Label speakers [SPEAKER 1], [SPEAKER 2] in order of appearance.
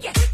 [SPEAKER 1] Yeah.